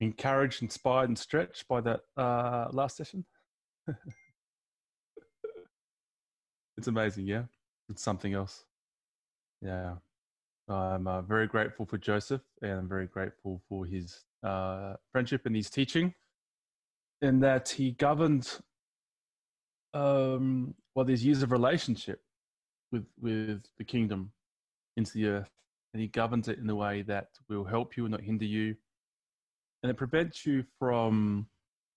encouraged, inspired, and stretched by that uh, last session? it's amazing, yeah. It's something else. Yeah. I'm uh, very grateful for Joseph and I'm very grateful for his uh, friendship and his teaching, in that he governed um, well, these years of relationship with, with the kingdom into the earth. And he governs it in a way that will help you and not hinder you. And it prevents you from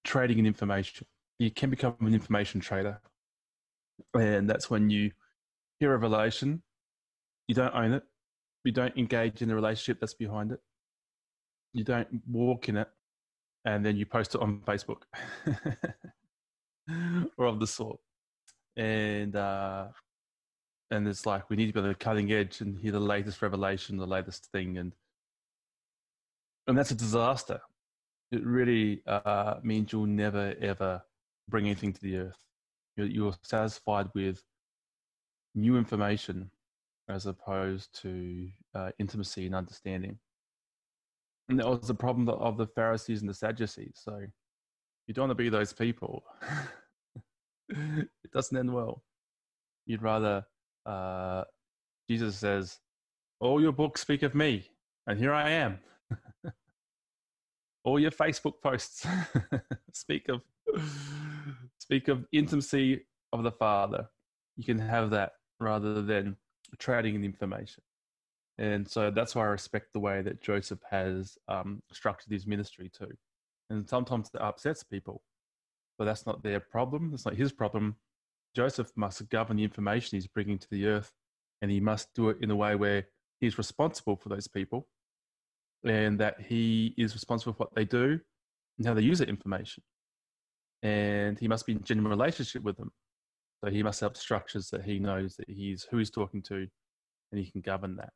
trading in information. You can become an information trader. And that's when you hear a revelation, you don't own it, you don't engage in the relationship that's behind it, you don't walk in it, and then you post it on Facebook or of the sort. And uh, and it's like we need to be on the cutting edge and hear the latest revelation, the latest thing, and and that's a disaster. It really uh, means you'll never ever bring anything to the earth. You're, you're satisfied with new information as opposed to uh, intimacy and understanding. And that was the problem of the Pharisees and the Sadducees. So you don't want to be those people. it doesn't end well. You'd rather, uh, Jesus says, all your books speak of me, and here I am. All your Facebook posts speak of speak of intimacy of the Father. You can have that rather than trading in information. And so that's why I respect the way that Joseph has um, structured his ministry too. And sometimes it upsets people, but that's not their problem. It's not his problem. Joseph must govern the information he's bringing to the earth, and he must do it in a way where he's responsible for those people and that he is responsible for what they do and how they use that information. And he must be in genuine relationship with them. So he must have structures that he knows that he's who he's talking to and he can govern that.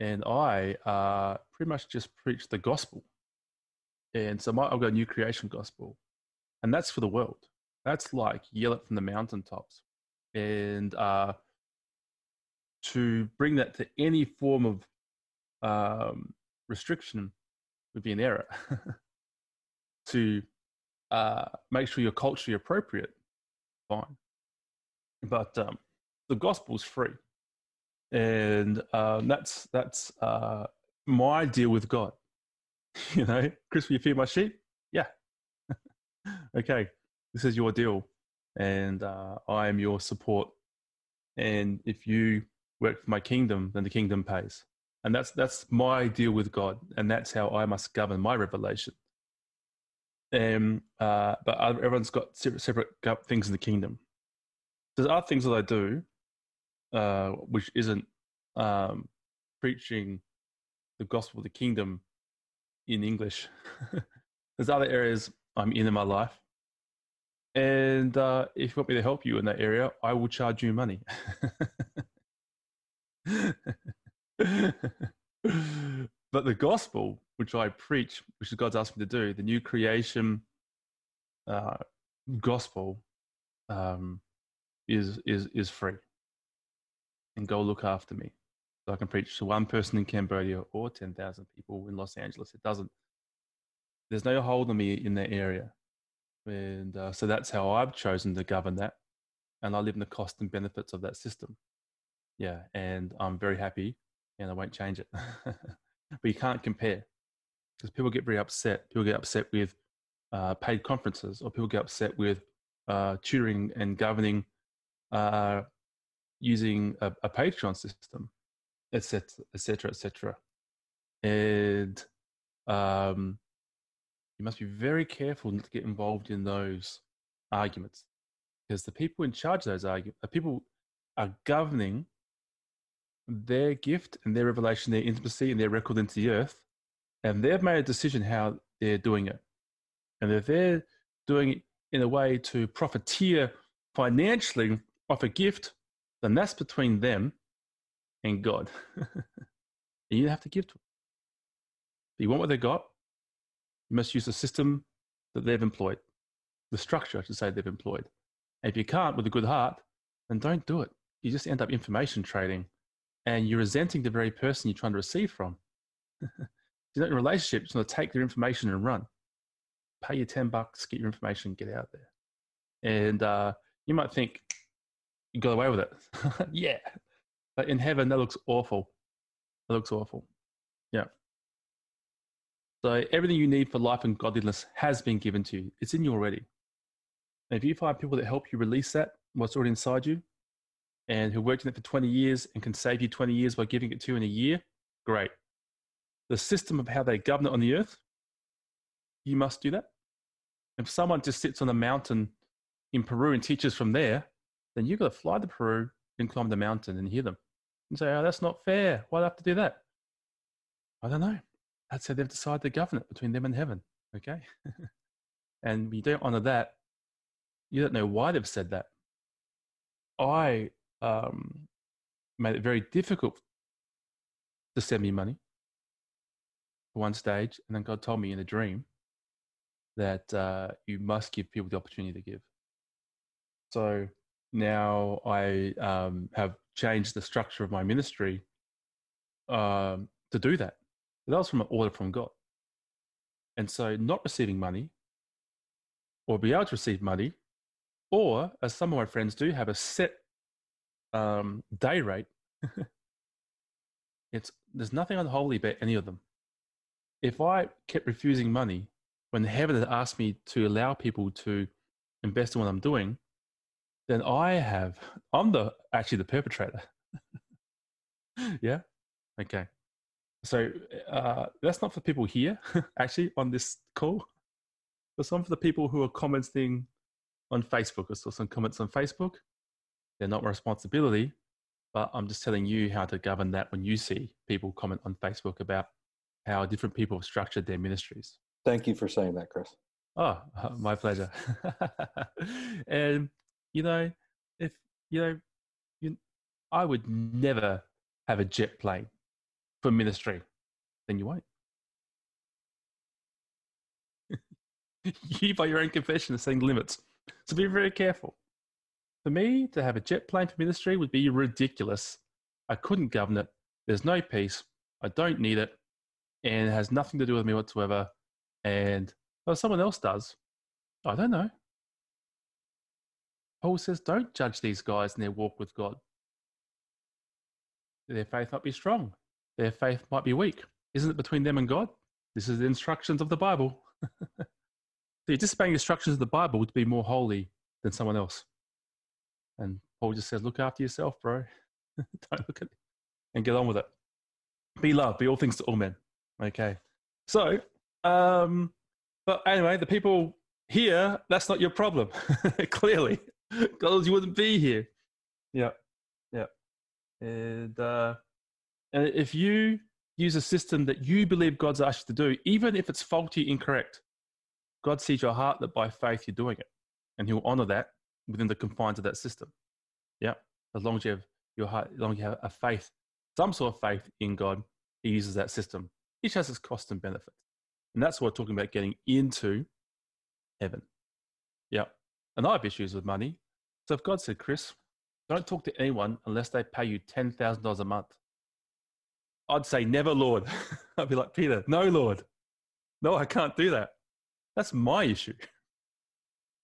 And I uh, pretty much just preach the gospel. And so my, I've got a new creation gospel. And that's for the world. That's like yell it from the mountaintops. And uh, to bring that to any form of um, restriction would be an error. to uh, make sure you're culturally appropriate, fine. But um, the gospel is free, and um, that's that's uh, my deal with God. you know, Chris, will you feed my sheep? Yeah. okay, this is your deal, and uh, I am your support. And if you work for my kingdom, then the kingdom pays. And that's that's my deal with God, and that's how I must govern my revelation. Um, uh, but everyone's got separate, separate things in the kingdom. There's other things that I do, uh, which isn't um, preaching the gospel of the kingdom in English. There's other areas I'm in in my life. And uh, if you want me to help you in that area, I will charge you money. but the gospel, which I preach, which is God's asked me to do, the new creation uh, gospel, um, is is is free. And go look after me. So i can preach to one person in cambodia or 10000 people in los angeles. It doesn't there's no hold on me in that area. And uh, so that's how i've chosen to govern that. And i live in the cost and benefits of that system. Yeah and i'm very happy and i won't change it but you can't compare because people get very upset people get upset with uh, paid conferences or people get upset with uh, tutoring and governing uh, using a, a, Patreon system, etc., etc., etc. And um, you must be very careful not to get involved in those arguments because the people in charge of those arguments, the people are governing their gift and their revelation, their intimacy and their record into the earth, and they've made a decision how they're doing it. And if they're doing it in a way to profiteer financially off a gift, then that's between them and God. and you have to give to them. You want what they got, you must use the system that they've employed, the structure, I should say, they've employed. And if you can't with a good heart, then don't do it. You just end up information trading and you're resenting the very person you're trying to receive from. You know, in relationships, you want to take their information and run. Pay your 10 bucks, get your information, get out there. And uh, you might think, you got away with it. yeah. But in heaven, that looks awful. That looks awful. Yeah. So everything you need for life and godliness has been given to you. It's in you already. And if you find people that help you release that, what's already inside you, and who worked in it for 20 years and can save you 20 years by giving it to you in a year, great. The system of how they govern it on the earth, you must do that. If someone just sits on a mountain in Peru and teaches from there, then you've got to fly to Peru and climb the mountain and hear them and say, oh, that's not fair. Why do I have to do that? I don't know. That's how they've decided to govern it between them and heaven. Okay. and you don't honor that. You don't know why they've said that. I um, made it very difficult to send me money for one stage. And then God told me in a dream that uh, you must give people the opportunity to give. So now I um, have changed the structure of my ministry um, to do that. But that was from an order from God. And so, not receiving money or be able to receive money, or as some of my friends do, have a set um, day rate. it's there's nothing unholy about any of them. If I kept refusing money when heaven had asked me to allow people to invest in what I'm doing, then I have I'm the actually the perpetrator. yeah. Okay. So uh, that's not for people here, actually, on this call. But some for the people who are commenting on Facebook. I saw some comments on Facebook. They're not my responsibility, but I'm just telling you how to govern that when you see people comment on Facebook about how different people have structured their ministries. Thank you for saying that, Chris. Oh, my pleasure. and you know, if you know, you, I would never have a jet plane for ministry. Then you won't. you, by your own confession, are setting limits. So be very careful. For me, to have a jet plane for ministry would be ridiculous. I couldn't govern it. There's no peace. I don't need it. And it has nothing to do with me whatsoever. And well, someone else does. I don't know. Paul says, don't judge these guys in their walk with God. Their faith might be strong, their faith might be weak. Isn't it between them and God? This is the instructions of the Bible. so you're disobeying instructions of the Bible to be more holy than someone else. And Paul just says, look after yourself, bro. don't look at it and get on with it. Be love, be all things to all men. Okay. So, um, but anyway, the people here, that's not your problem, clearly because you wouldn't be here. Yeah, yeah. And uh, and if you use a system that you believe God's asked you to do, even if it's faulty, incorrect, God sees your heart that by faith you're doing it, and He'll honor that within the confines of that system. Yeah, as long as you have your heart, as long as you have a faith, some sort of faith in God, He uses that system. Each has its cost and benefit, and that's what we're talking about getting into heaven. Yeah, and I have issues with money. So if God said, Chris, don't talk to anyone unless they pay you $10,000 a month, I'd say, never, Lord. I'd be like, Peter, no, Lord. No, I can't do that. That's my issue.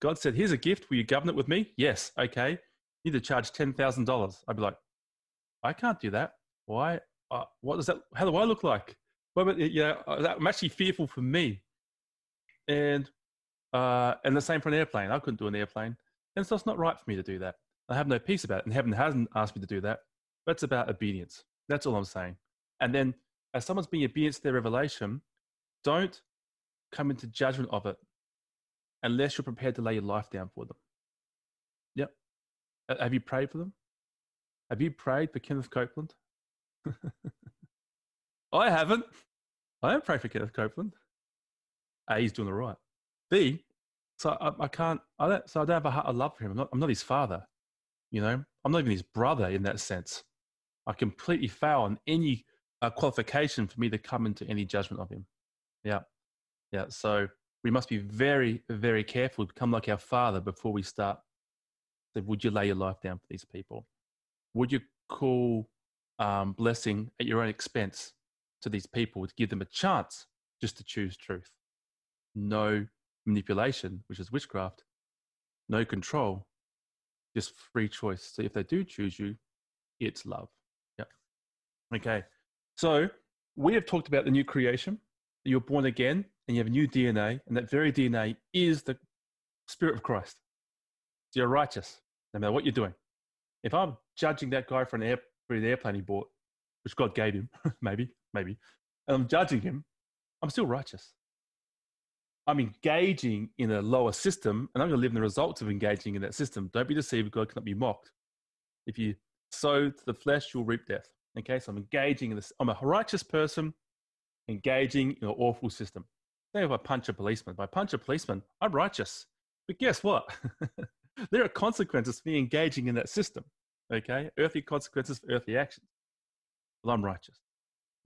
God said, here's a gift. Will you govern it with me? Yes. Okay. You need to charge $10,000. I'd be like, I can't do that. Why? Uh, what does that, how do I look like? Well, but, yeah, I'm actually fearful for me. And, uh, and the same for an airplane. I couldn't do an airplane. And so it's not right for me to do that. I have no peace about it. And heaven hasn't asked me to do that. But it's about obedience. That's all I'm saying. And then as someone's being obedient to their revelation, don't come into judgment of it unless you're prepared to lay your life down for them. Yep. Have you prayed for them? Have you prayed for Kenneth Copeland? I haven't. I haven't prayed for Kenneth Copeland. A, he's doing the right. B, so I, I can't. I don't. So I don't have a heart of love for him. I'm not. I'm not his father. You know. I'm not even his brother in that sense. I completely fail on any uh, qualification for me to come into any judgment of him. Yeah, yeah. So we must be very, very careful to become like our father before we start. Would you lay your life down for these people? Would you call um, blessing at your own expense to these people to give them a chance just to choose truth. No manipulation, which is witchcraft, no control, just free choice. So if they do choose you, it's love. Yep. Okay. So we have talked about the new creation. You're born again and you have new DNA, and that very DNA is the Spirit of Christ. So you're righteous, no matter what you're doing. If I'm judging that guy for an, air, for an airplane he bought, which God gave him, maybe, maybe, and I'm judging him, I'm still righteous. I'm engaging in a lower system, and I'm going to live in the results of engaging in that system. Don't be deceived, God cannot be mocked. If you sow to the flesh, you'll reap death. Okay, so I'm engaging in this. I'm a righteous person engaging in an awful system. If I punch a policeman, I punch a policeman, I'm righteous. But guess what? there are consequences for me engaging in that system. Okay, earthly consequences for earthly actions. Well, I'm righteous.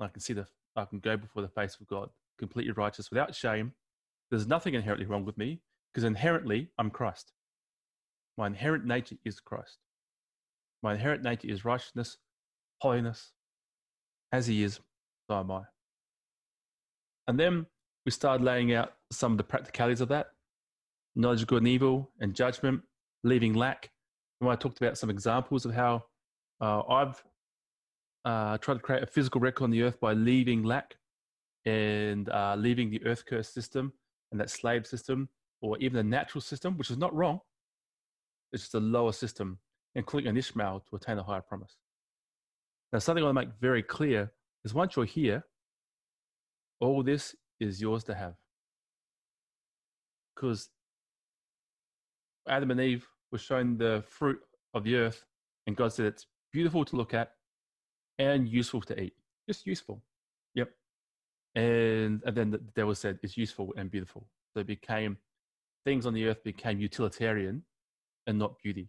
I can see the I can go before the face of God, completely righteous, without shame. There's nothing inherently wrong with me because inherently I'm Christ. My inherent nature is Christ. My inherent nature is righteousness, holiness. As He is, so am I. And then we started laying out some of the practicalities of that knowledge of good and evil and judgment, leaving lack. And I talked about some examples of how uh, I've uh, tried to create a physical record on the earth by leaving lack and uh, leaving the earth curse system and that slave system, or even the natural system, which is not wrong. It's just a lower system, including an Ishmael to attain a higher promise. Now, something I want to make very clear is once you're here, all this is yours to have. Because Adam and Eve were shown the fruit of the earth, and God said it's beautiful to look at and useful to eat. Just useful. Yep. And, and then the devil said it's useful and beautiful. So it became, things on the earth became utilitarian and not beauty,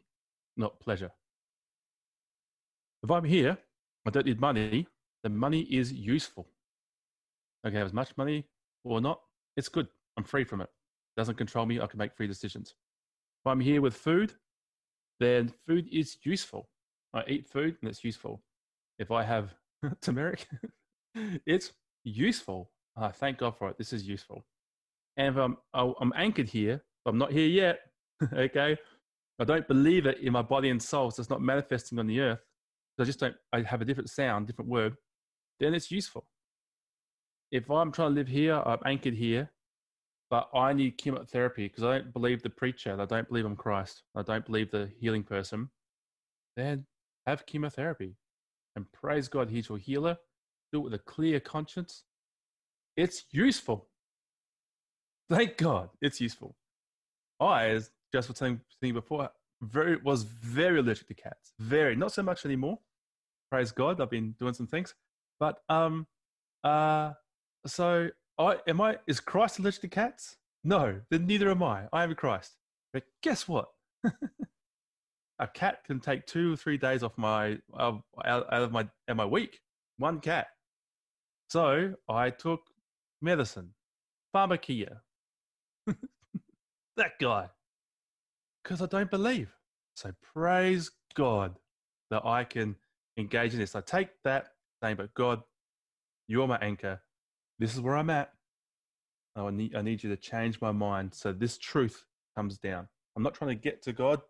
not pleasure. If I'm here, I don't need money, then money is useful. Can have as much money or not, it's good. I'm free from it. it. Doesn't control me. I can make free decisions. If I'm here with food, then food is useful. I eat food and it's useful. If I have turmeric, it's useful. Uh, thank God for it. This is useful. And if I'm, I'm anchored here, I'm not here yet, okay? I don't believe it in my body and soul, so it's not manifesting on the earth. I just don't, I have a different sound, different word, then it's useful if I'm trying to live here, I'm anchored here, but I need chemotherapy because I don't believe the preacher, I don't believe I'm Christ, I don't believe the healing person, then have chemotherapy and praise God, He's your healer. Do it with a clear conscience. It's useful. Thank God, it's useful. I, as just was saying before, very was very allergic to cats. Very, not so much anymore. Praise God, I've been doing some things, but um, uh, so, I am I is Christ allergic to cats? No, then neither am I. I am Christ. But guess what? a cat can take two or three days off my uh, out, of my out of my week. One cat. So I took medicine, pharmakeia. that guy, because I don't believe. So praise God that I can engage in this. I take that saying, but God, you're my anchor this is where I'm at. Oh, I need, I need you to change my mind so this truth comes down. I'm not trying to get to God.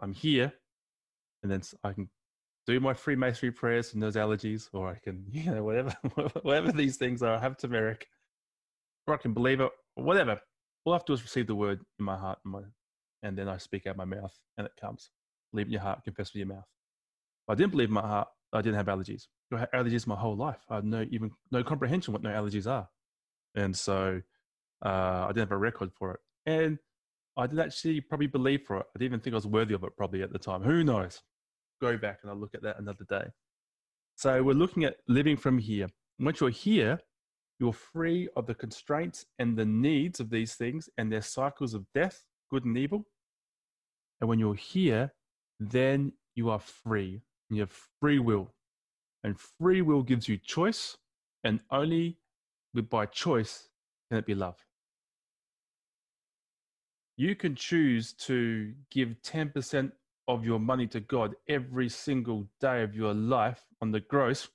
I'm here, and then I can do my Freemasonry prayers and those allergies, or I can, you know, whatever, whatever these things are. I have turmeric, or I can believe it, or whatever. All I have to do is receive the word in my heart, and, my, and then I speak out my mouth, and it comes. Believe in your heart, confess with your mouth. If I didn't believe in my heart, I didn't have allergies. I had allergies my whole life. I had no even no comprehension what no allergies are, and so uh, I didn't have a record for it. And I did actually probably believe for it. I didn't even think I was worthy of it probably at the time. Who knows? Go back and I'll look at that another day. So we're looking at living from here. Once you're here, you're free of the constraints and the needs of these things and their cycles of death, good and evil. And when you're here, then you are free. You have free will. And free will gives you choice, and only by choice can it be love. You can choose to give 10% of your money to God every single day of your life on the gross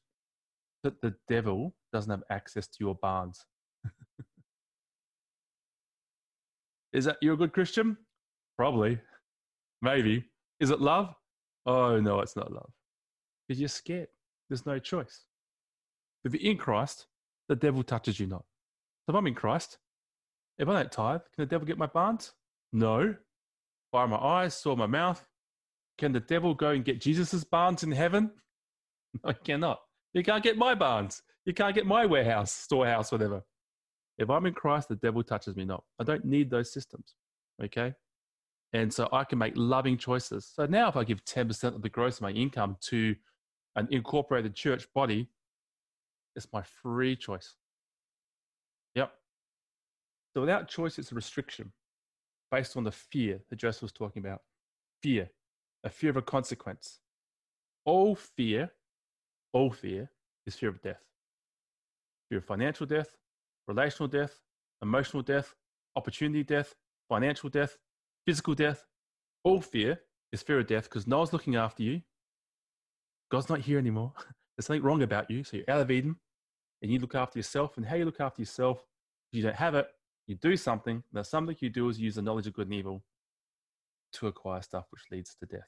that the devil doesn't have access to your barns. Is that you're a good Christian? Probably. Maybe. Is it love? Oh, no, it's not love. Because you're scared. There's no choice. If you're in Christ, the devil touches you not. So if I'm in Christ, if I don't tithe, can the devil get my barns? No. By my eyes, saw my mouth. Can the devil go and get Jesus' barns in heaven? No, he cannot. You can't get my barns. You can't get my warehouse, storehouse, whatever. If I'm in Christ, the devil touches me not. I don't need those systems. Okay? And so I can make loving choices. So now, if I give 10% of the gross of my income to an incorporated church body, it's my free choice. Yep. So without choice, it's a restriction based on the fear that Joseph was talking about. Fear, a fear of a consequence. All fear, all fear is fear of death. Fear of financial death, relational death, emotional death, opportunity death, financial death, physical death. All fear is fear of death because no one's looking after you. God's not here anymore. There's something wrong about you. So you're out of Eden and you look after yourself. And how you look after yourself, if you don't have it, you do something. Now, something you do is use the knowledge of good and evil to acquire stuff which leads to death.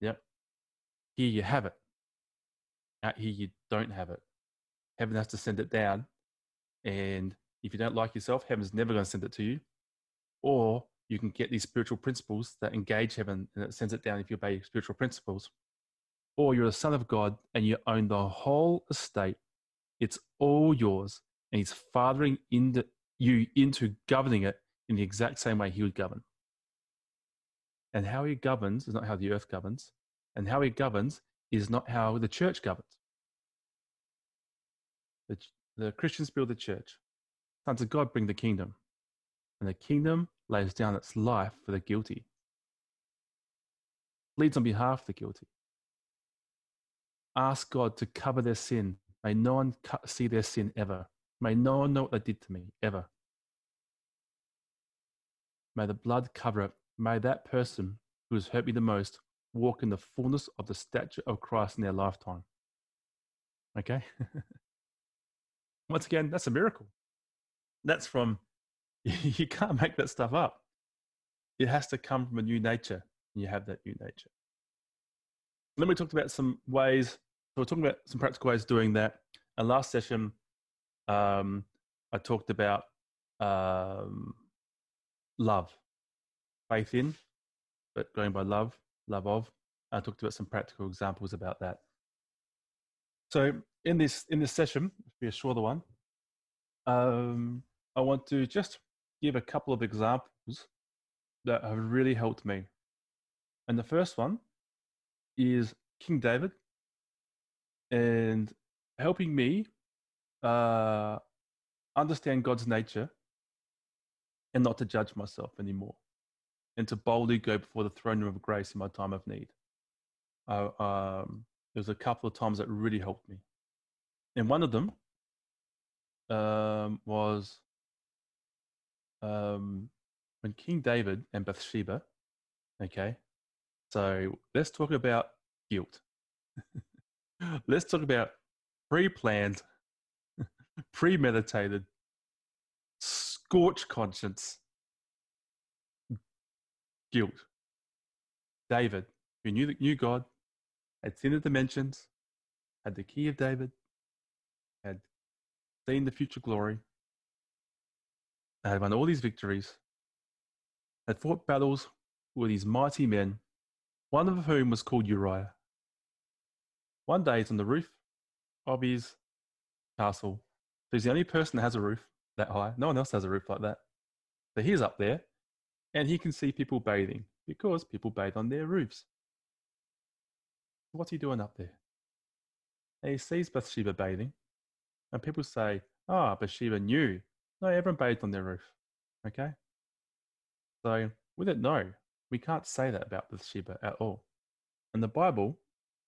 Yep. Here you have it. Out here you don't have it. Heaven has to send it down. And if you don't like yourself, heaven's never going to send it to you. Or you can get these spiritual principles that engage heaven and it sends it down if you obey spiritual principles. Or you're a son of God and you own the whole estate. It's all yours. And he's fathering into you into governing it in the exact same way he would govern. And how he governs is not how the earth governs. And how he governs is not how the church governs. The, the Christians build the church. Sons of God bring the kingdom. And the kingdom lays down its life for the guilty, leads on behalf of the guilty. Ask God to cover their sin. May no one see their sin ever. May no one know what they did to me ever. May the blood cover it. May that person who has hurt me the most walk in the fullness of the stature of Christ in their lifetime. Okay? Once again, that's a miracle. That's from, you can't make that stuff up. It has to come from a new nature, and you have that new nature. Then we talked about some ways, so we're talking about some practical ways of doing that. And last session, um, I talked about um, love, faith in, but going by love, love of. I talked about some practical examples about that. So in this in this session, be a shorter one, um, I want to just give a couple of examples that have really helped me. And the first one is King David and helping me uh, understand God's nature and not to judge myself anymore and to boldly go before the throne room of grace in my time of need. Uh, um, there was a couple of times that really helped me. And one of them um, was um, when King David and Bathsheba, okay, so let's talk about guilt. let's talk about pre planned, premeditated, scorched conscience guilt. David, who knew, the, knew God, had seen the dimensions, had the key of David, had seen the future glory, had won all these victories, had fought battles with these mighty men, one of whom was called Uriah. One day he's on the roof of his castle. So he's the only person that has a roof that high. No one else has a roof like that. So he's up there and he can see people bathing because people bathe on their roofs. What's he doing up there? And he sees Bathsheba bathing, and people say, Ah, oh, Bathsheba knew. No, everyone bathed on their roof. Okay? So, we it, no, we can't say that about Bathsheba at all. And the Bible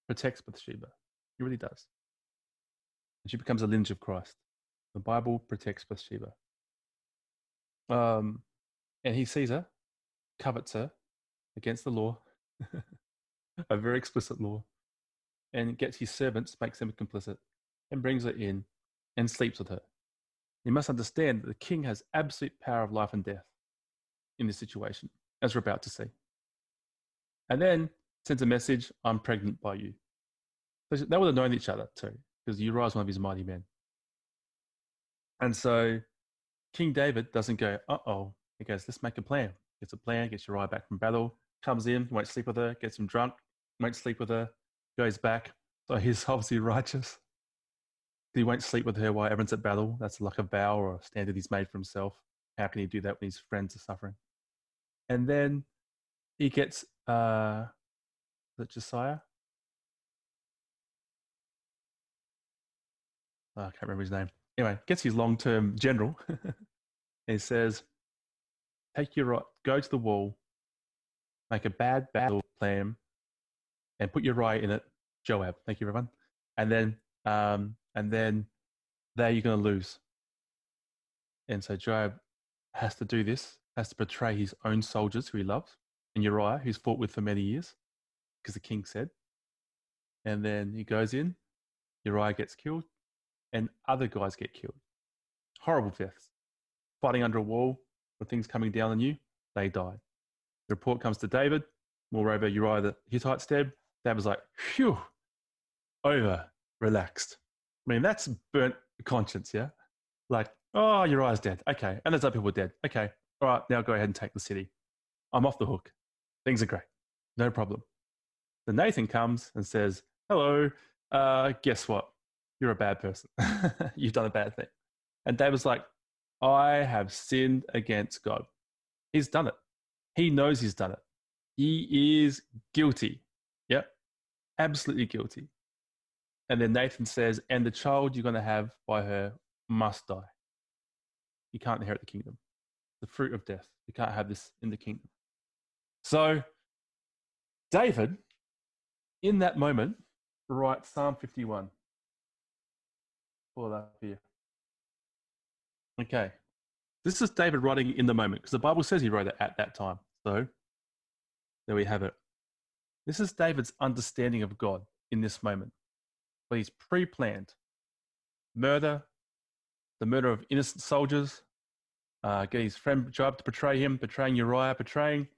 protects Bathsheba. It really does. And she becomes a lineage of Christ. The Bible protects Bathsheba. Um, and he sees her, covets her against the law, a very explicit law, and gets his servants, makes them complicit, and brings her in and sleeps with her. You must understand that the king has absolute power of life and death in this situation, as we're about to see. And then sends a message, I'm pregnant by you. They would have known each other too, because Uriah is one of his mighty men. And so King David doesn't go, uh oh. He goes, let's make a plan. Gets a plan, gets Uriah back from battle, comes in, won't sleep with her, gets him drunk, won't sleep with her, goes back. So he's obviously righteous. He won't sleep with her while everyone's at battle. That's like a vow or a standard he's made for himself. How can he do that when his friends are suffering? And then he gets uh it Josiah? Oh, I can't remember his name. Anyway, gets his long term general and he says, Take Uriah, go to the wall, make a bad battle plan, and put Uriah in it. Joab, thank you, everyone. And then, um, and then there you're going to lose. And so Joab has to do this, has to betray his own soldiers who he loves, and Uriah, who's fought with for many years, because the king said. And then he goes in, Uriah gets killed, and other guys get killed. Horrible deaths. Fighting under a wall with things coming down on you, they died. The report comes to David. Moreover, Uriah the Hittite's dead. David was like, phew, over, relaxed. I mean, that's burnt conscience, yeah? Like, oh, Uriah's dead. Okay. And there's other people dead. Okay. All right, now go ahead and take the city. I'm off the hook. Things are great. No problem. Then Nathan comes and says, hello, uh, guess what? You're a bad person. You've done a bad thing. And David's like, I have sinned against God. He's done it. He knows he's done it. He is guilty. Yep. Absolutely guilty. And then Nathan says, and the child you're going to have by her must die. You can't inherit the kingdom. The fruit of death. You can't have this in the kingdom. So, David, in that moment, writes Psalm 51 pull it up here. Okay. This is David writing in the moment because the Bible says he wrote it at that time. So there we have it. This is David's understanding of God in this moment. But he's pre planned murder, the murder of innocent soldiers, uh, get his friend Joab to betray him, betraying Uriah, betraying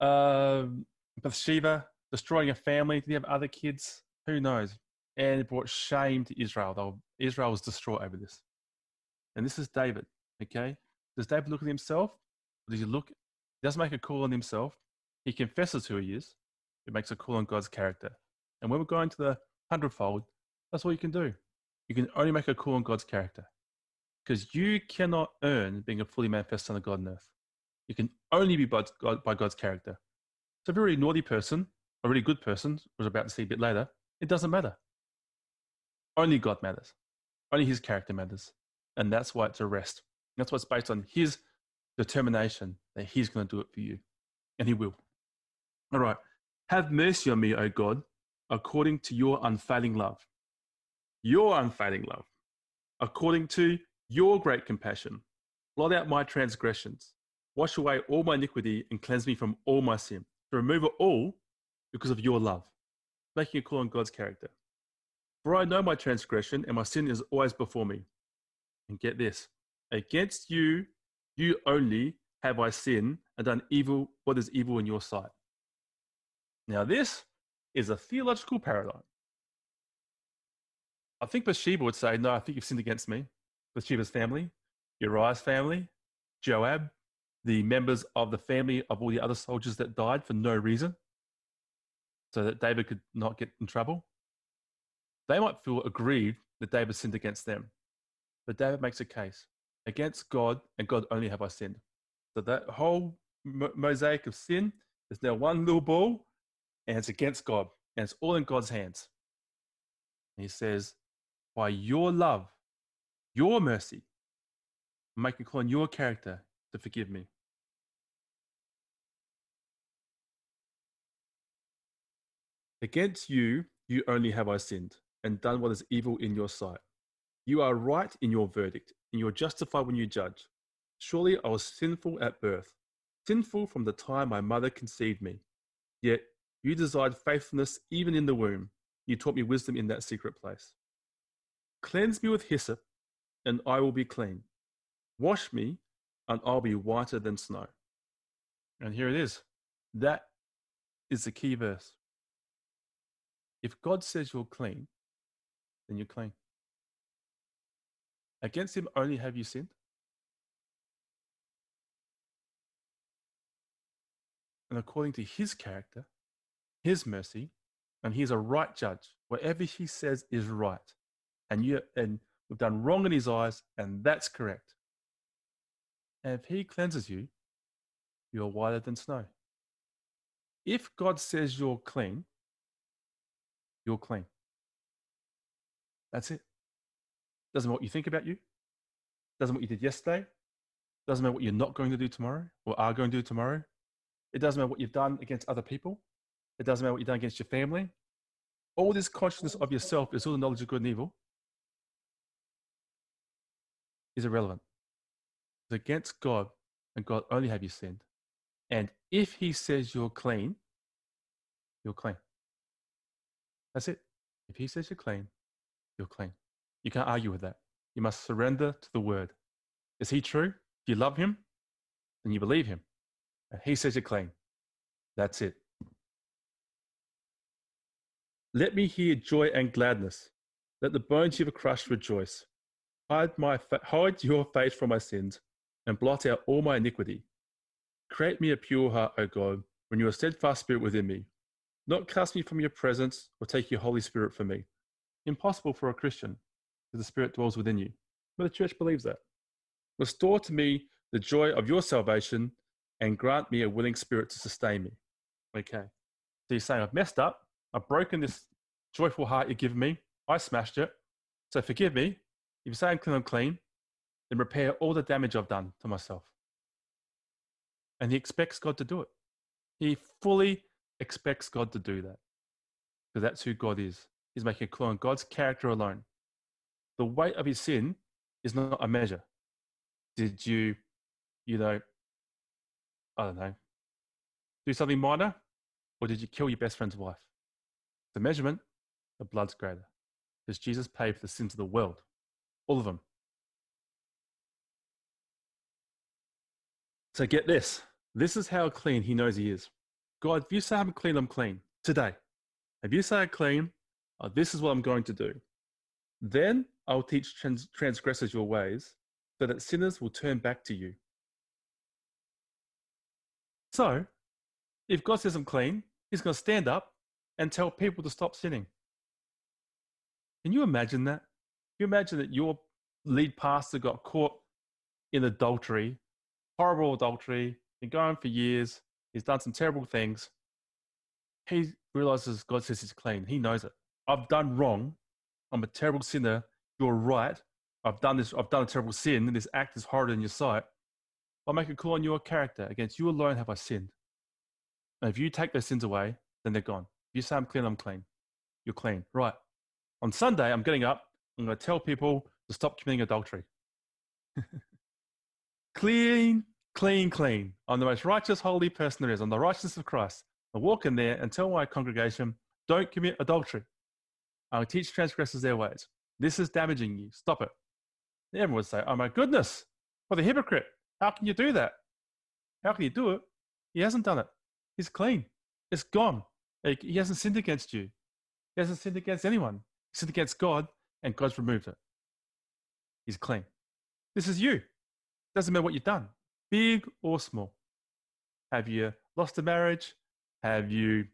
uh, Bathsheba, destroying a family. Did he have other kids? Who knows? And it brought shame to Israel. Israel was distraught over this. And this is David, okay? Does David look at himself? Does he look, he doesn't make a call on himself. He confesses who he is. He makes a call on God's character. And when we're going to the hundredfold, that's all you can do. You can only make a call on God's character. Because you cannot earn being a fully manifest son of God on earth. You can only be by, God, by God's character. So if you're a really naughty person, a really good person, we're about to see a bit later, it doesn't matter. Only God matters. Only his character matters. And that's why it's a rest. That's what's based on his determination that he's going to do it for you. And he will. All right. Have mercy on me, O God, according to your unfailing love. Your unfailing love. According to your great compassion. Blot out my transgressions. Wash away all my iniquity and cleanse me from all my sin. To remove it all because of your love. Making a call on God's character. For I know my transgression, and my sin is always before me. And get this against you, you only have I sinned and done evil, what is evil in your sight. Now, this is a theological paradigm. I think Bathsheba would say, No, I think you've sinned against me. Bathsheba's family, Uriah's family, Joab, the members of the family of all the other soldiers that died for no reason, so that David could not get in trouble they might feel aggrieved that David sinned against them. But David makes a case against God, and God only have I sinned. So that whole mosaic of sin is now one little ball, and it's against God, and it's all in God's hands. And he says, By your love, your mercy, I'm making call on your character to forgive me. Against you, you only have I sinned and done what is evil in your sight. You are right in your verdict, and you are justified when you judge. Surely I was sinful at birth, sinful from the time my mother conceived me. Yet you desired faithfulness even in the womb. You taught me wisdom in that secret place. Cleanse me with hyssop, and I will be clean. Wash me, and I'll be whiter than snow. And here it is. That is the key verse. If God says you're clean, then you're clean. Against him only have you sinned. And according to his character, his mercy, and he's a right judge. Whatever he says is right. And you and we've done wrong in his eyes, and that's correct. And if he cleanses you, you're whiter than snow. If God says you're clean, you're clean. That's it. Doesn't matter what you think about you. Doesn't matter what you did yesterday. Doesn't matter what you're not going to do tomorrow or are going to do tomorrow. It doesn't matter what you've done against other people. It doesn't matter what you've done against your family. All this consciousness of yourself is all the knowledge of good and evil is irrelevant. It's against God, and God only have you sinned. And if He says you're clean, you're clean. That's it. If He says you're clean, you're clean. You can't argue with that. You must surrender to the word. Is He true? Do you love Him? then you believe Him. And He says you're clean. That's it. Let me hear joy and gladness. Let the bones you have crushed rejoice. Hide, my fa- hide your face from my sins and blot out all my iniquity. Create me a pure heart, O God, when you are steadfast spirit within me. Not cast me from your presence or take your Holy Spirit from me. Impossible for a Christian, because the Spirit dwells within you. But the church believes that. Restore to me the joy of your salvation and grant me a willing spirit to sustain me. Okay. So you're saying, I've messed up. I've broken this joyful heart you've given me. I smashed it. So forgive me. If you say I'm clean, I'm clean, then repair all the damage I've done to myself. And he expects God to do it. He fully expects God to do that. Because that's who God is. He's making a call on God's character alone. The weight of his sin is not a measure. Did you, you know, I don't know, do something minor? Or did you kill your best friend's wife? The measurement, the blood's greater. Because Jesus paid for the sins of the world, all of them. So get this. This is how clean he knows he is. God, if you say I'm clean, I'm clean today. If you say I'm clean, oh, this is what I'm going to do. Then I'll teach trans- transgressors your ways so that sinners will turn back to you. So, if God says I'm clean, he's going to stand up and tell people to stop sinning. Can you imagine that? You imagine that your lead pastor got caught in adultery, horrible adultery, been going for years, he's done some terrible things. He realizes God says he's clean. He knows it. I've done wrong. I'm a terrible sinner. You're right. I've done this. I've done a terrible sin. This act is horrid in your sight. I'll make a call on your character. Against you alone have I sinned. And if you take those sins away, then they're gone. If you say I'm clean, I'm clean. You're clean. Right. On Sunday, I'm getting up. I'm going to tell people to stop committing adultery. clean, clean, clean. I'm the most righteous, holy person there is. I'm the righteousness of Christ. I walk in there and tell my congregation, don't commit adultery. I'll teach transgressors their ways. This is damaging you. Stop it. Everyone would say, oh my goodness, what a hypocrite. How can you do that? How can you do it? He hasn't done it. He's clean. It's gone. He hasn't sinned against you. He hasn't sinned against anyone. He sinned against God, and God's removed it. He's clean. This is you. Doesn't matter what you've done, big or small. Have you lost a marriage? Have you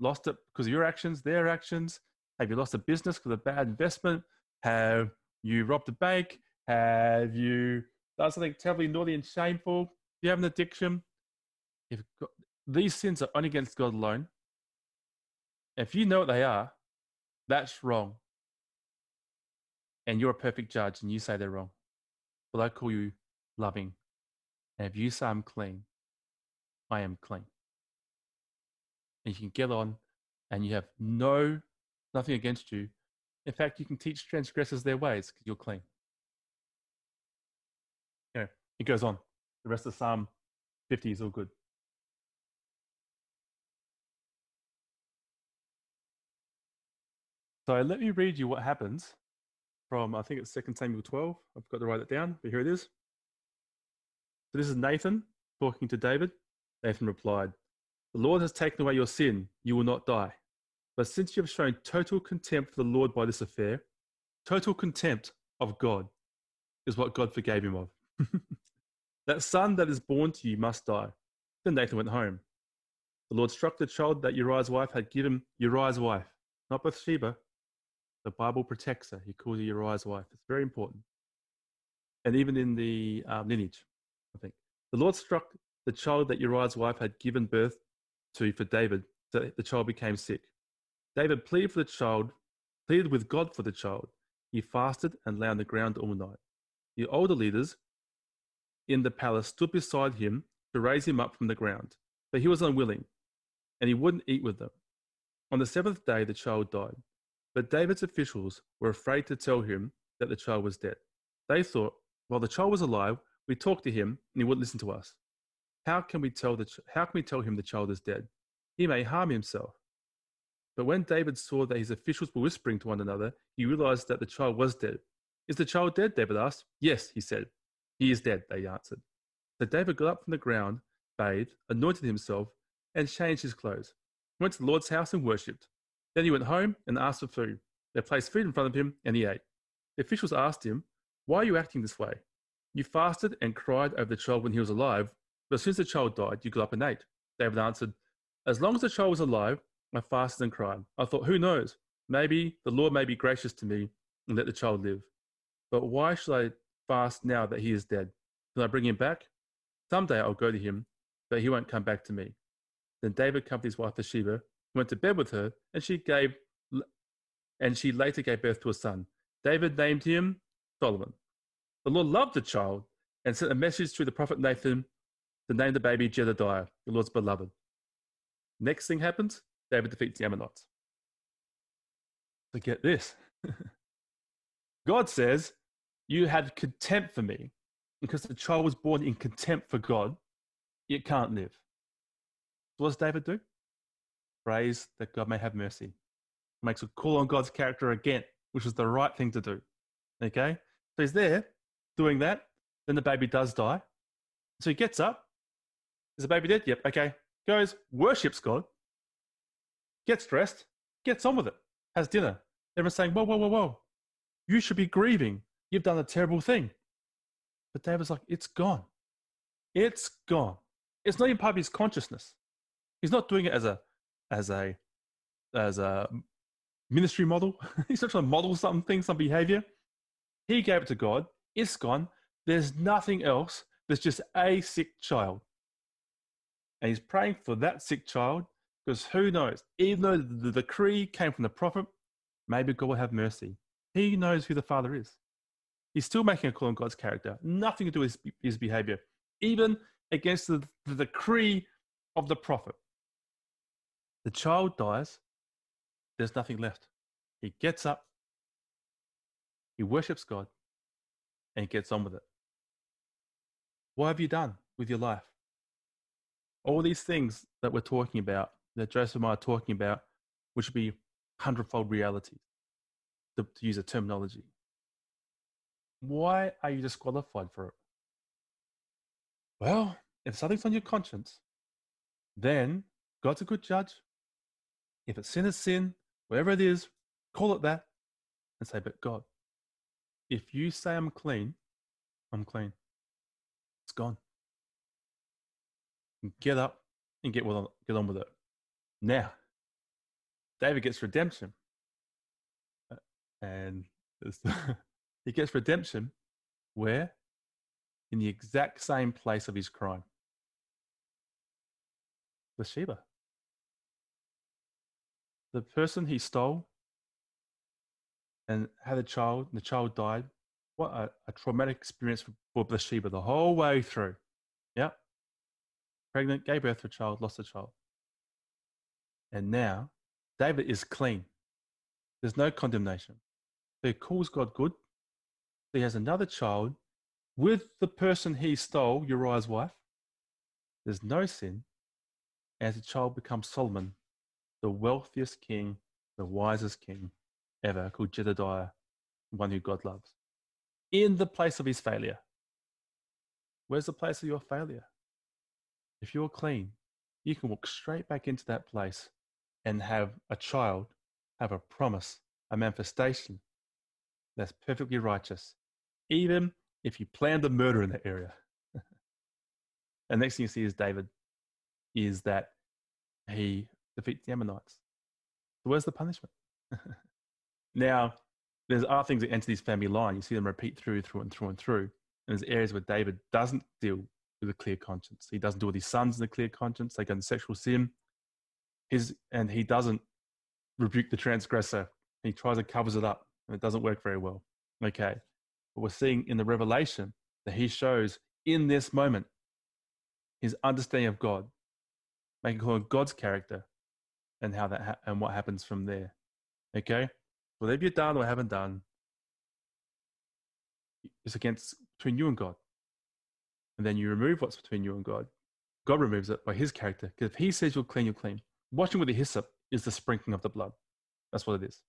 lost it because of your actions, their actions? Have you lost a business because of bad investment? Have you robbed a bank? Have you done something terribly naughty and shameful? Do you have an addiction? If God, these sins are only against God alone, if you know what they are, that's wrong. And you're a perfect judge and you say they're wrong. But I call you loving. And if you say I'm clean, I am clean. And you can get on and you have no, nothing against you. In fact, you can teach transgressors their ways because you're clean. Yeah, it goes on. The rest of Psalm 50 is all good. So let me read you what happens from, I think it's 2 Samuel 12. I've got to write it down, but here it is. So this is Nathan talking to David. Nathan replied, The Lord has taken away your sin. You will not die. But since you have shown total contempt for the Lord by this affair, total contempt of God is what God forgave him of. that son that is born to you must die. Then Nathan went home. The Lord struck the child that Uriah's wife had given Uriah's wife, not Bathsheba. The Bible protects her. He calls her Uriah's wife. It's very important. And even in the um, lineage, I think. The Lord struck the child that Uriah's wife had given birth to for David, so the child became sick. David pleaded for the child, pleaded with God for the child. He fasted and lay on the ground all night. The older leaders in the palace stood beside him to raise him up from the ground, but he was unwilling, and he wouldn't eat with them. On the seventh day, the child died. But David's officials were afraid to tell him that the child was dead. They thought, while the child was alive, we talked to him and he wouldn't listen to us. How can we tell the ch- how can we tell him the child is dead? He may harm himself. But when David saw that his officials were whispering to one another, he realized that the child was dead. Is the child dead? David asked. Yes, he said. He is dead, they answered. So David got up from the ground, bathed, anointed himself, and changed his clothes. He went to the Lord's house and worshipped. Then he went home and asked for food. They placed food in front of him, and he ate. The officials asked him, Why are you acting this way? You fasted and cried over the child when he was alive, but since the child died, you got up and ate. David answered, As long as the child was alive, I fasted and cried. I thought, Who knows? Maybe the Lord may be gracious to me and let the child live. But why should I fast now that he is dead? Can I bring him back? Someday I'll go to him, but he won't come back to me. Then David accompanied his wife Bathsheba, went to bed with her, and she gave, and she later gave birth to a son. David named him Solomon. The Lord loved the child and sent a message through the prophet Nathan to name the baby Jedediah, the Lord's beloved. Next thing happens, David defeats the Ammonites. So get this. God says, You had contempt for me because the child was born in contempt for God. It can't live. So what does David do? Prays that God may have mercy. Makes a call on God's character again, which is the right thing to do. Okay? So he's there doing that. Then the baby does die. So he gets up. Is the baby dead? Yep. Okay. Goes, worships God, gets dressed, gets on with it, has dinner. Everyone's saying, Whoa, whoa, whoa, whoa. You should be grieving. You've done a terrible thing. But David's like, It's gone. It's gone. It's not even part of his consciousness. He's not doing it as a as a as a ministry model. He's trying to model something, some behavior. He gave it to God. It's gone. There's nothing else. There's just a sick child. And he's praying for that sick child because who knows? Even though the decree came from the prophet, maybe God will have mercy. He knows who the Father is. He's still making a call on God's character, nothing to do with his, his behavior, even against the, the decree of the prophet. The child dies, there's nothing left. He gets up, he worships God, and he gets on with it. What have you done with your life? All these things that we're talking about, that Joseph and I are talking about, which would be hundredfold realities, to, to use a terminology. Why are you disqualified for it? Well, if something's on your conscience, then God's a good judge. If it's sin is sin, whatever it is, call it that and say, But God, if you say I'm clean, I'm clean. It's gone. Get up and get, on, get on with it. Now, David gets redemption. Uh, and he gets redemption where? In the exact same place of his crime. Bathsheba. The person he stole and had a child, and the child died. What a, a traumatic experience for, for Bathsheba the whole way through. Yeah. Pregnant, gave birth to a child, lost a child. And now David is clean. There's no condemnation. He calls God good. He has another child with the person he stole, Uriah's wife. There's no sin. As the child becomes Solomon, the wealthiest king, the wisest king ever, called Jedediah. one who God loves, in the place of his failure. Where's the place of your failure? If you're clean, you can walk straight back into that place and have a child, have a promise, a manifestation that's perfectly righteous, even if you planned a murder in that area. and next thing you see is David, is that he defeats the Ammonites. So where's the punishment? now, there's other things that enter this family line. You see them repeat through, through, and through, and through. And there's areas where David doesn't deal with a clear conscience. He doesn't deal with his sons in a clear conscience. They go into sexual sin. His, and he doesn't rebuke the transgressor. He tries to covers it up, and it doesn't work very well. Okay. But we're seeing in the revelation that he shows in this moment his understanding of God, making clear God's character and how that ha- and what happens from there. Okay, whatever you've done or haven't done is against between you and God, and then you remove what's between you and God. God removes it by His character. Because if He says you'll clean, you'll clean. Washing with the hyssop is the sprinkling of the blood. That's what it is.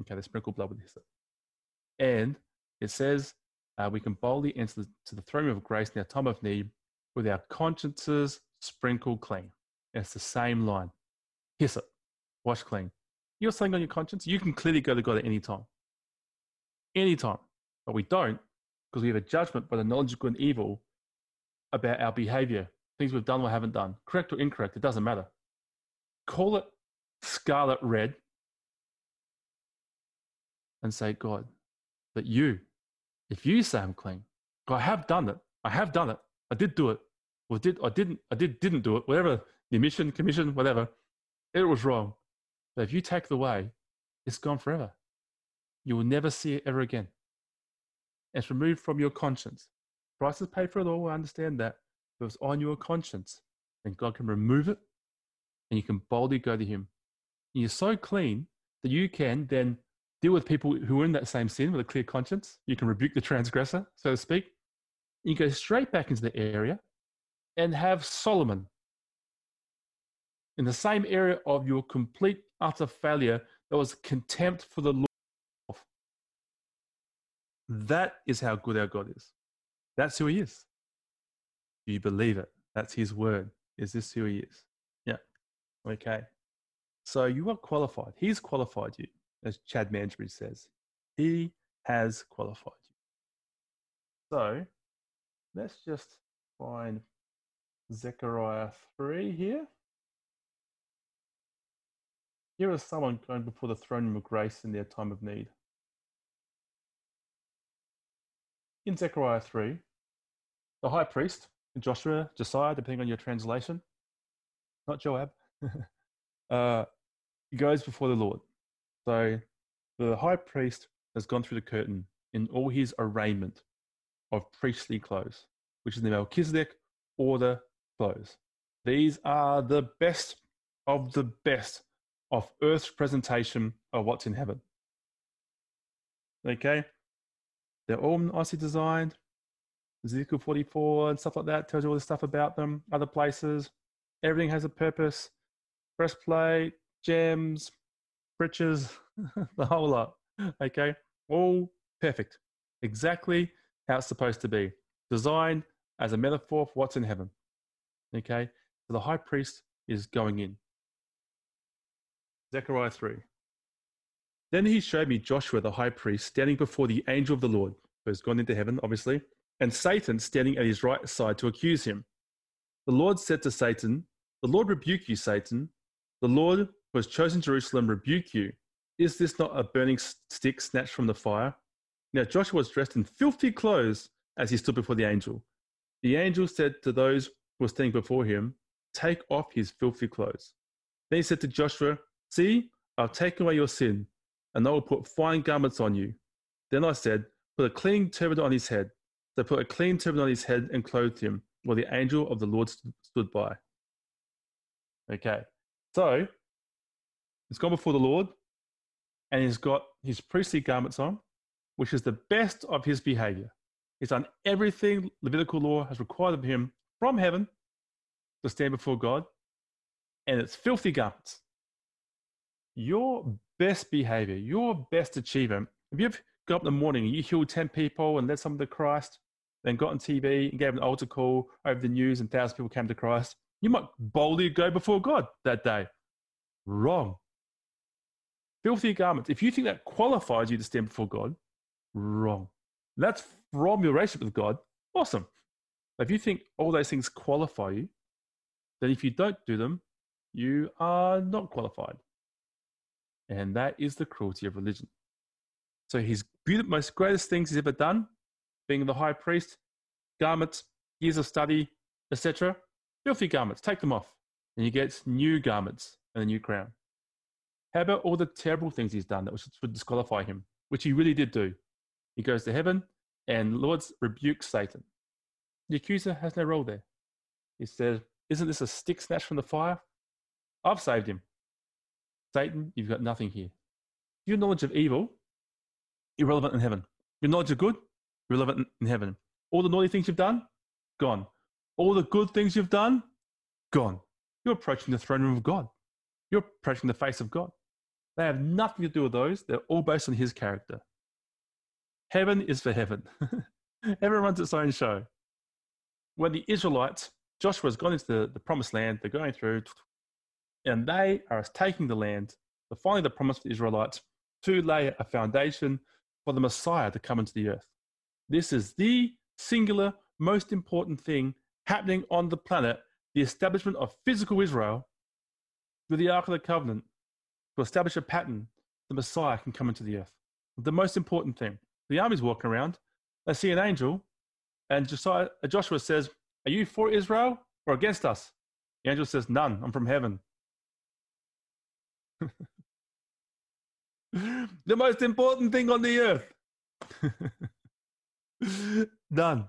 Okay, they sprinkle blood with hyssop, and it says uh, we can boldly enter the, to the throne of grace in our time of need with our consciences sprinkled clean. It's the same line. Hyssop, wash clean. You're saying on your conscience, you can clearly go to God at any time. Anytime. But we don't because we have a judgment by the knowledge of good and evil about our behavior, things we've done or haven't done, correct or incorrect, it doesn't matter. Call it scarlet red and say, God, that you, if you say I'm clean, I have done it. I have done it. I did do it. Or did I didn't I did didn't do it. Whatever the mission, commission, whatever. It was wrong. But if you take it away, it's gone forever. You will never see it ever again. It's removed from your conscience. Price has paid for it all. I understand that. But it's on your conscience. And God can remove it and you can boldly go to Him. And you're so clean that you can then deal with people who are in that same sin with a clear conscience. You can rebuke the transgressor, so to speak. You go straight back into the area and have Solomon in the same area of your complete utter failure that was contempt for the Lord. That is how good our God is. That's who He is. Do you believe it? That's His word. Is this who He is? Yeah. Okay. So you are qualified. He's qualified you, as Chad Mansbridge says. He has qualified you. So let's just find Zechariah 3 here. Here is someone going before the throne room of grace in their time of need. In Zechariah 3, the high priest, Joshua, Josiah, depending on your translation, not Joab, uh, goes before the Lord. So the high priest has gone through the curtain in all his arraignment of priestly clothes, which is the Melchizedek order clothes. These are the best of the best of Earth's presentation of what's in heaven. Okay? They're all nicely designed. Ezekiel 44 and stuff like that tells you all this stuff about them. Other places, everything has a purpose. Breastplate, gems, breeches, the whole lot. Okay? All perfect. Exactly how it's supposed to be. Designed as a metaphor for what's in heaven. Okay? So the high priest is going in. Zechariah 3. Then he showed me Joshua the high priest standing before the angel of the Lord, who has gone into heaven, obviously, and Satan standing at his right side to accuse him. The Lord said to Satan, The Lord rebuke you, Satan. The Lord who has chosen Jerusalem rebuke you. Is this not a burning stick snatched from the fire? Now Joshua was dressed in filthy clothes as he stood before the angel. The angel said to those who were standing before him, Take off his filthy clothes. Then he said to Joshua, See, I've taken away your sin, and I will put fine garments on you. Then I said, Put a clean turban on his head. They put a clean turban on his head and clothed him, while the angel of the Lord stood by. Okay, so he's gone before the Lord, and he's got his priestly garments on, which is the best of his behavior. He's done everything Levitical law has required of him from heaven to stand before God, and it's filthy garments your best behavior, your best achievement, if you've got up in the morning you healed 10 people and led someone to Christ, then got on TV and gave an altar call over the news and thousands of people came to Christ, you might boldly go before God that day. Wrong. Filthy garments. If you think that qualifies you to stand before God, wrong. That's from your relationship with God. Awesome. If you think all those things qualify you, then if you don't do them, you are not qualified. And that is the cruelty of religion. So his most greatest things he's ever done, being the high priest, garments, years of study, etc. Filthy garments, take them off. And he gets new garments and a new crown. How about all the terrible things he's done that would disqualify him, which he really did do? He goes to heaven and Lord rebukes Satan. The accuser has no role there. He says, Isn't this a stick snatched from the fire? I've saved him. Satan, you've got nothing here. Your knowledge of evil, irrelevant in heaven. Your knowledge of good, relevant in heaven. All the naughty things you've done, gone. All the good things you've done, gone. You're approaching the throne room of God. You're approaching the face of God. They have nothing to do with those. They're all based on his character. Heaven is for heaven. heaven runs its own show. When the Israelites, Joshua's gone into the, the promised land, they're going through, and they are taking the land, finally the promise for the Israelites to lay a foundation for the Messiah to come into the earth. This is the singular, most important thing happening on the planet the establishment of physical Israel through the Ark of the Covenant to establish a pattern the Messiah can come into the earth. The most important thing. The army's walking around, they see an angel, and uh, Joshua says, Are you for Israel or against us? The angel says, None, I'm from heaven. the most important thing on the earth. Done.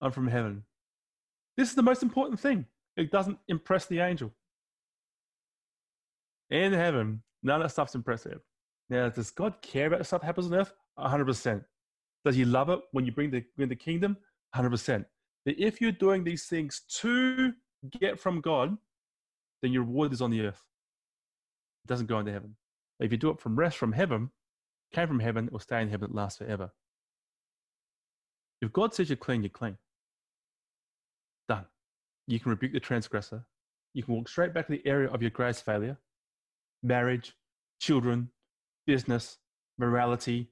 I'm from heaven. This is the most important thing. It doesn't impress the angel. In heaven, none of that stuff's impressive. Now, does God care about the stuff that happens on earth? 100%. Does he love it when you bring the, bring the kingdom? 100%. But if you're doing these things to get from God, then your reward is on the earth. Doesn't go into heaven. But if you do it from rest from heaven, came from heaven, it will stay in heaven, it lasts forever. If God says you're clean, you're clean. Done. You can rebuke the transgressor. You can walk straight back to the area of your greatest failure marriage, children, business, morality,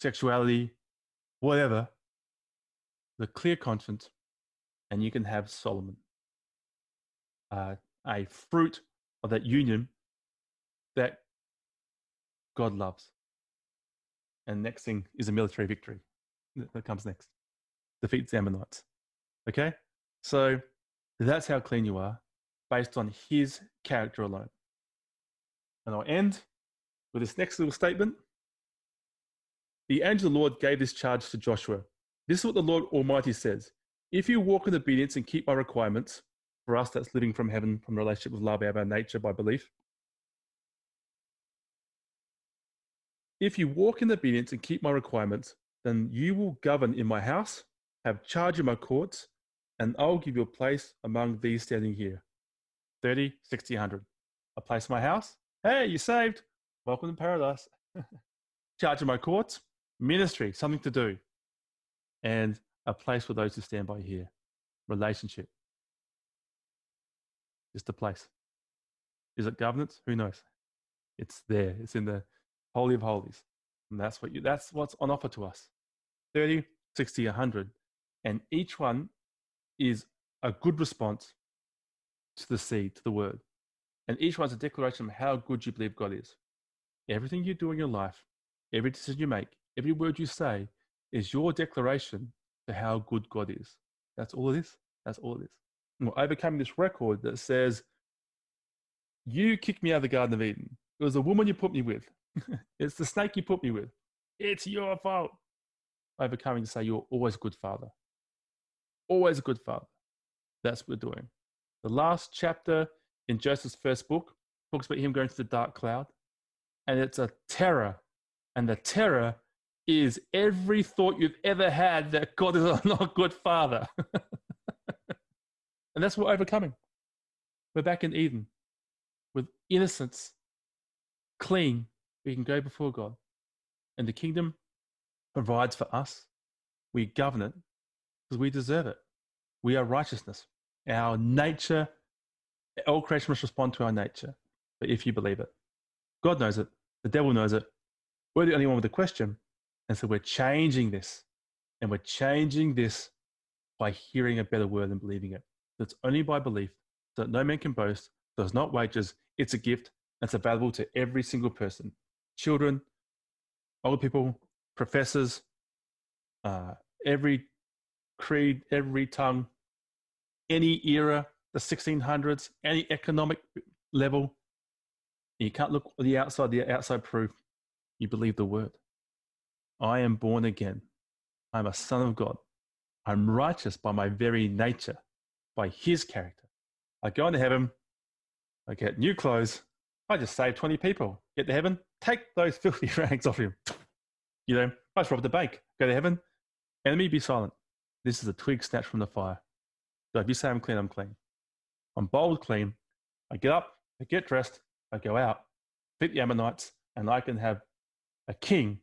sexuality, whatever, the clear conscience, and you can have Solomon, uh, a fruit of that union that God loves. And next thing is a military victory that comes next. Defeats the Ammonites. Okay? So that's how clean you are based on his character alone. And I'll end with this next little statement. The angel of the Lord gave this charge to Joshua. This is what the Lord Almighty says If you walk in obedience and keep my requirements, for us that's living from heaven, from relationship with love, our nature by belief. If you walk in obedience and keep my requirements, then you will govern in my house, have charge of my courts, and I'll give you a place among these standing here. 30, 60, 100. A place in my house, Hey, you saved. Welcome to paradise. Charge of my courts, ministry, something to do, and a place for those who stand by here. Relationship. Just a place. Is it governance? Who knows? It's there. It's in the Holy of Holies. And that's what you that's what's on offer to us. 30, 60, 100. And each one is a good response to the seed, to the word. And each one's a declaration of how good you believe God is. Everything you do in your life, every decision you make, every word you say is your declaration to how good God is. That's all it is. That's all it is. We're overcoming this record that says, You kicked me out of the Garden of Eden. It was the woman you put me with. it's the snake you put me with. It's your fault. Overcoming to say, You're always a good father. Always a good father. That's what we're doing. The last chapter in Joseph's first book talks about him going to the dark cloud. And it's a terror. And the terror is every thought you've ever had that God is not a good father. and that's what we're overcoming. We're back in Eden with innocence, clean. We can go before God. and the kingdom provides for us. We govern it because we deserve it. We are righteousness. Our nature, all creation must respond to our nature. But if you believe it, God knows it, the devil knows it. We're the only one with the question. And so we're changing this. And we're changing this by hearing a better word and believing it. That's only by belief, that no man can boast, does not wages. It's a gift. and It's available to every single person children, old people, professors, uh, every creed, every tongue, any era, the 1600s, any economic level. You can't look the outside, the outside proof. You believe the word. I am born again. I'm a son of God. I'm righteous by my very nature, by his character. I go into heaven. I get new clothes. I just save 20 people. Get to heaven. Take those filthy rags off him. You know, I just robbed the bank. Go to heaven. Enemy, be silent. This is a twig snatched from the fire. So if you say I'm clean, I'm clean. I'm bold, clean. I get up, I get dressed, I go out, beat the Ammonites, and I can have a king,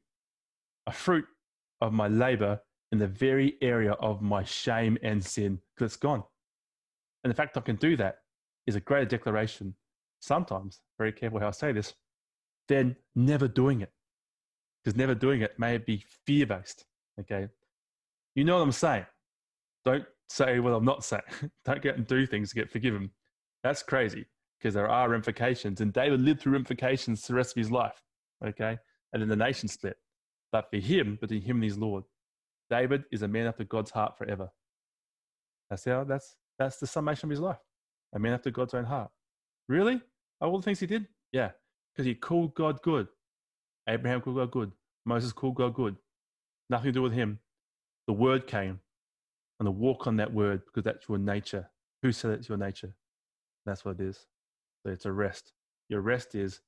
a fruit of my labor in the very area of my shame and sin, because it's gone. And the fact I can do that is a greater declaration, sometimes, very careful how I say this, than never doing it. Because never doing it may be fear based. Okay. You know what I'm saying. Don't say what I'm not saying. Don't get and do things to get forgiven. That's crazy because there are ramifications. And David lived through ramifications the rest of his life. Okay. And then the nation split. But for him, between him and his Lord, David is a man after God's heart forever. That's how that's that's the summation of his life. A man after God's own heart. Really? All the things he did? Yeah. Because he called God good. Abraham called God good. Moses called God good. Nothing to do with him. The word came and to walk on that word because that's your nature. Who said it's your nature? That's what it is. So it's a rest. Your rest is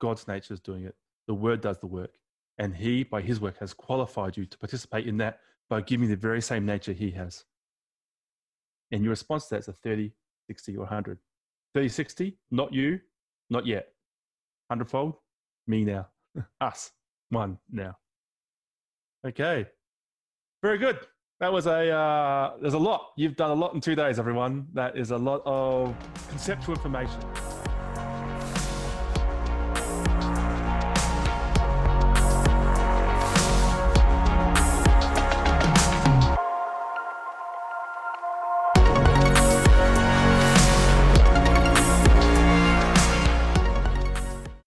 God's nature is doing it. The word does the work. And he, by his work, has qualified you to participate in that by giving the very same nature he has. And your response to that is a 30, 60, or 100. 30, 60, not you, not yet. 100 fold, me now. Us, one now. Okay. Very good. That was a, uh, there's a lot. You've done a lot in two days, everyone. That is a lot of conceptual information.